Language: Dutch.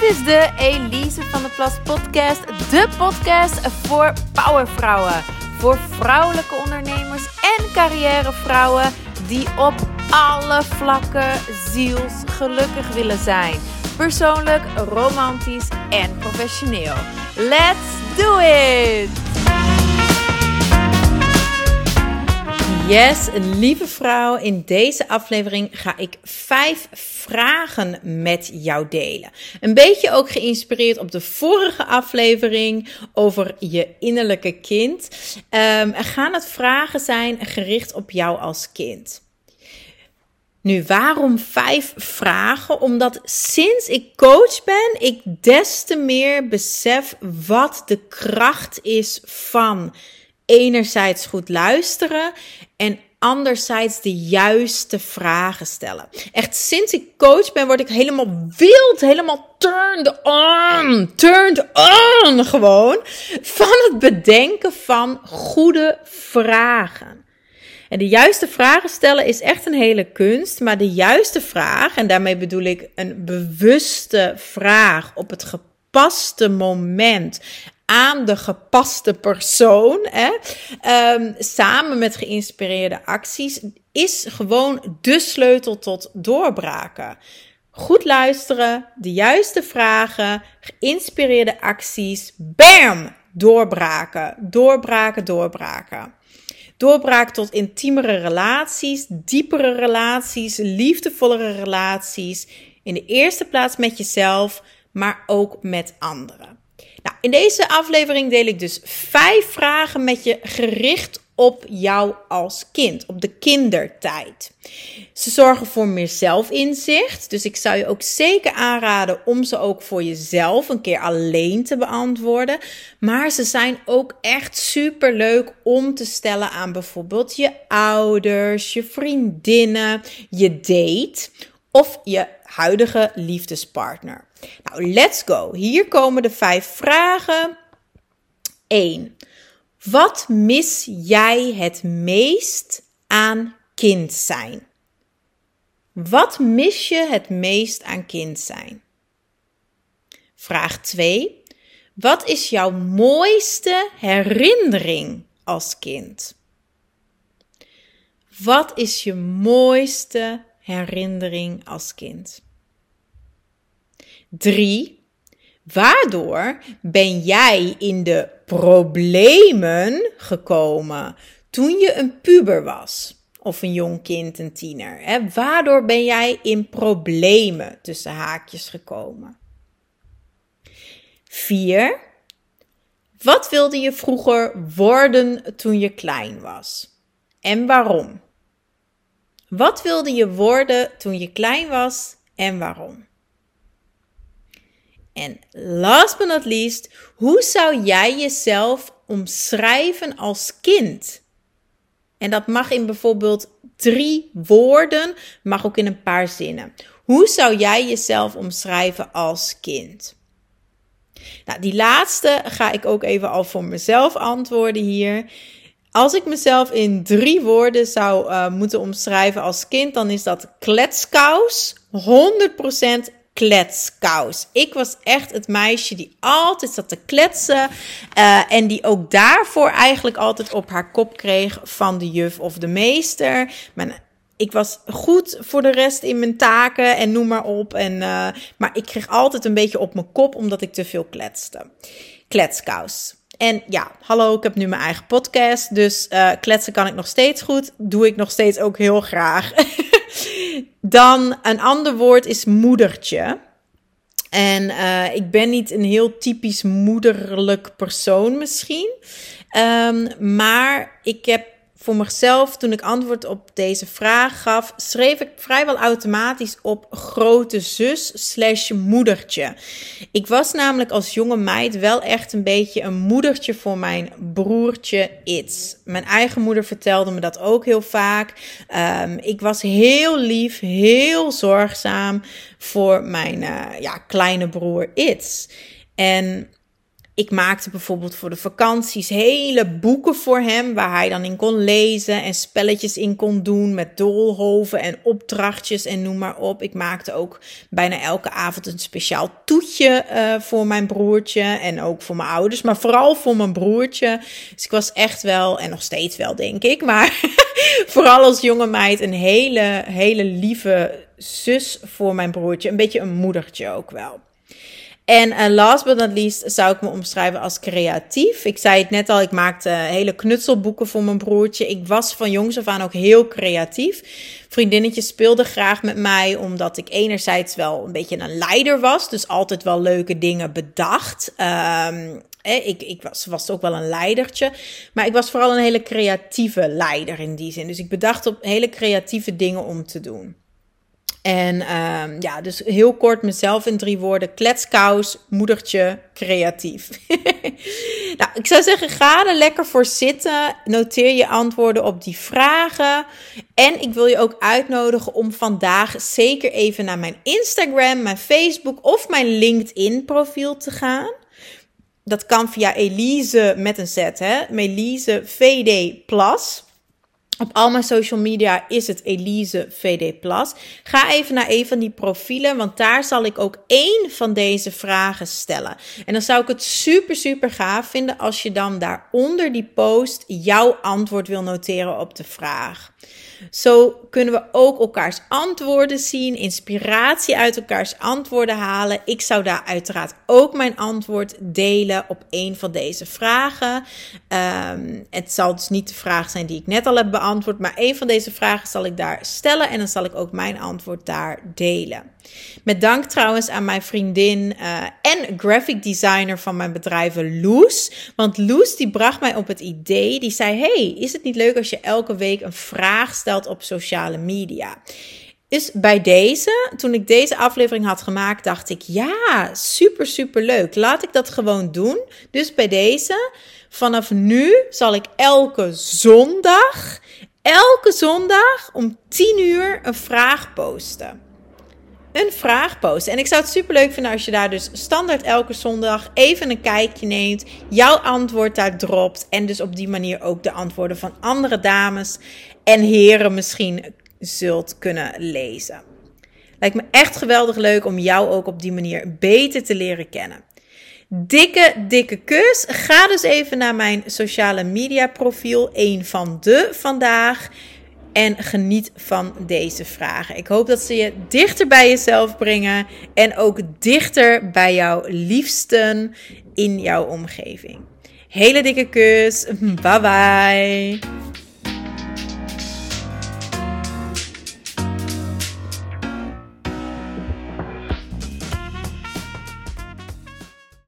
Dit is de Elise van de Plas podcast. De podcast voor powervrouwen. Voor vrouwelijke ondernemers en carrièrevrouwen die op alle vlakken zielsgelukkig willen zijn. Persoonlijk, romantisch en professioneel. Let's do it! Yes, lieve vrouw, in deze aflevering ga ik vijf vragen met jou delen. Een beetje ook geïnspireerd op de vorige aflevering over je innerlijke kind. Um, er gaan het vragen zijn gericht op jou als kind. Nu, waarom vijf vragen? Omdat sinds ik coach ben, ik des te meer besef wat de kracht is van enerzijds goed luisteren en anderzijds de juiste vragen stellen. Echt sinds ik coach ben, word ik helemaal wild, helemaal turned on, turned on gewoon van het bedenken van goede vragen. En de juiste vragen stellen is echt een hele kunst, maar de juiste vraag, en daarmee bedoel ik een bewuste vraag op het gepaste moment aan de gepaste persoon, hè, um, samen met geïnspireerde acties, is gewoon de sleutel tot doorbraken. Goed luisteren, de juiste vragen, geïnspireerde acties, bam, doorbraken, doorbraken, doorbraken. Doorbraak tot intiemere relaties, diepere relaties, liefdevollere relaties. In de eerste plaats met jezelf, maar ook met anderen. Nou, in deze aflevering deel ik dus vijf vragen met je gericht op jou als kind, op de kindertijd. Ze zorgen voor meer zelfinzicht, dus ik zou je ook zeker aanraden om ze ook voor jezelf een keer alleen te beantwoorden. Maar ze zijn ook echt super leuk om te stellen aan bijvoorbeeld je ouders, je vriendinnen, je date of je huidige liefdespartner. Nou, let's go. Hier komen de vijf vragen. 1. Wat mis jij het meest aan kind zijn? Wat mis je het meest aan kind zijn? Vraag 2. Wat is jouw mooiste herinnering als kind? Wat is je mooiste herinnering als kind? 3. Waardoor ben jij in de problemen gekomen toen je een puber was? Of een jong kind, een tiener. Hè? Waardoor ben jij in problemen tussen haakjes gekomen? 4. Wat wilde je vroeger worden toen je klein was? En waarom? Wat wilde je worden toen je klein was en waarom? En last but not least, hoe zou jij jezelf omschrijven als kind? En dat mag in bijvoorbeeld drie woorden, mag ook in een paar zinnen. Hoe zou jij jezelf omschrijven als kind? Nou, die laatste ga ik ook even al voor mezelf antwoorden hier. Als ik mezelf in drie woorden zou uh, moeten omschrijven als kind, dan is dat kletskous, 100% kletskous. Ik was echt het meisje die altijd zat te kletsen. Uh, en die ook daarvoor eigenlijk altijd op haar kop kreeg van de juf of de meester. Maar ik was goed voor de rest in mijn taken en noem maar op. En, uh, maar ik kreeg altijd een beetje op mijn kop omdat ik te veel kletste. Kletskous. En ja, hallo, ik heb nu mijn eigen podcast. Dus uh, kletsen kan ik nog steeds goed. Doe ik nog steeds ook heel graag. Dan een ander woord is moedertje. En uh, ik ben niet een heel typisch moederlijk persoon misschien. Um, maar ik heb voor mezelf, toen ik antwoord op deze vraag gaf, schreef ik vrijwel automatisch op grote zus slash moedertje. Ik was namelijk als jonge meid wel echt een beetje een moedertje voor mijn broertje It's. Mijn eigen moeder vertelde me dat ook heel vaak. Um, ik was heel lief, heel zorgzaam voor mijn uh, ja, kleine broer It's. En ik maakte bijvoorbeeld voor de vakanties hele boeken voor hem, waar hij dan in kon lezen en spelletjes in kon doen met doolhoven en opdrachtjes en noem maar op. Ik maakte ook bijna elke avond een speciaal toetje uh, voor mijn broertje en ook voor mijn ouders, maar vooral voor mijn broertje. Dus ik was echt wel, en nog steeds wel denk ik, maar vooral als jonge meid een hele, hele lieve zus voor mijn broertje. Een beetje een moedertje ook wel. En uh, last but not least zou ik me omschrijven als creatief. Ik zei het net al, ik maakte hele knutselboeken voor mijn broertje. Ik was van jongs af aan ook heel creatief. Vriendinnetjes speelden graag met mij, omdat ik enerzijds wel een beetje een leider was. Dus altijd wel leuke dingen bedacht. Um, ik, ik was, was ook wel een leidertje. Maar ik was vooral een hele creatieve leider in die zin. Dus ik bedacht op hele creatieve dingen om te doen. En uh, ja, dus heel kort mezelf in drie woorden. Kletskous, moedertje, creatief. nou, ik zou zeggen, ga er lekker voor zitten. Noteer je antwoorden op die vragen. En ik wil je ook uitnodigen om vandaag zeker even naar mijn Instagram, mijn Facebook of mijn LinkedIn profiel te gaan. Dat kan via Elise met een Z, hè? Melise VD Plus. Op al mijn social media is het Elise VD Plus. Ga even naar een van die profielen, want daar zal ik ook één van deze vragen stellen. En dan zou ik het super, super gaaf vinden als je dan daaronder die post jouw antwoord wil noteren op de vraag. Zo kunnen we ook elkaars antwoorden zien, inspiratie uit elkaars antwoorden halen. Ik zou daar uiteraard ook mijn antwoord delen op een van deze vragen. Um, het zal dus niet de vraag zijn die ik net al heb beantwoord, maar een van deze vragen zal ik daar stellen en dan zal ik ook mijn antwoord daar delen. Met dank trouwens aan mijn vriendin uh, en graphic designer van mijn bedrijven Loes. Want Loes die bracht mij op het idee, die zei, hey, is het niet leuk als je elke week een vraag stelt op sociale media? Dus bij deze, toen ik deze aflevering had gemaakt, dacht ik: ja, super, super leuk. Laat ik dat gewoon doen. Dus bij deze, vanaf nu zal ik elke zondag, elke zondag om 10 uur een vraag posten een vraag posten. En ik zou het super leuk vinden als je daar dus standaard elke zondag even een kijkje neemt, jouw antwoord daar dropt en dus op die manier ook de antwoorden van andere dames en heren misschien zult kunnen lezen. Lijkt me echt geweldig leuk om jou ook op die manier beter te leren kennen. Dikke, dikke kus. Ga dus even naar mijn sociale media profiel, een van de vandaag. En geniet van deze vragen. Ik hoop dat ze je dichter bij jezelf brengen. En ook dichter bij jouw liefsten in jouw omgeving. Hele dikke kus. Bye bye.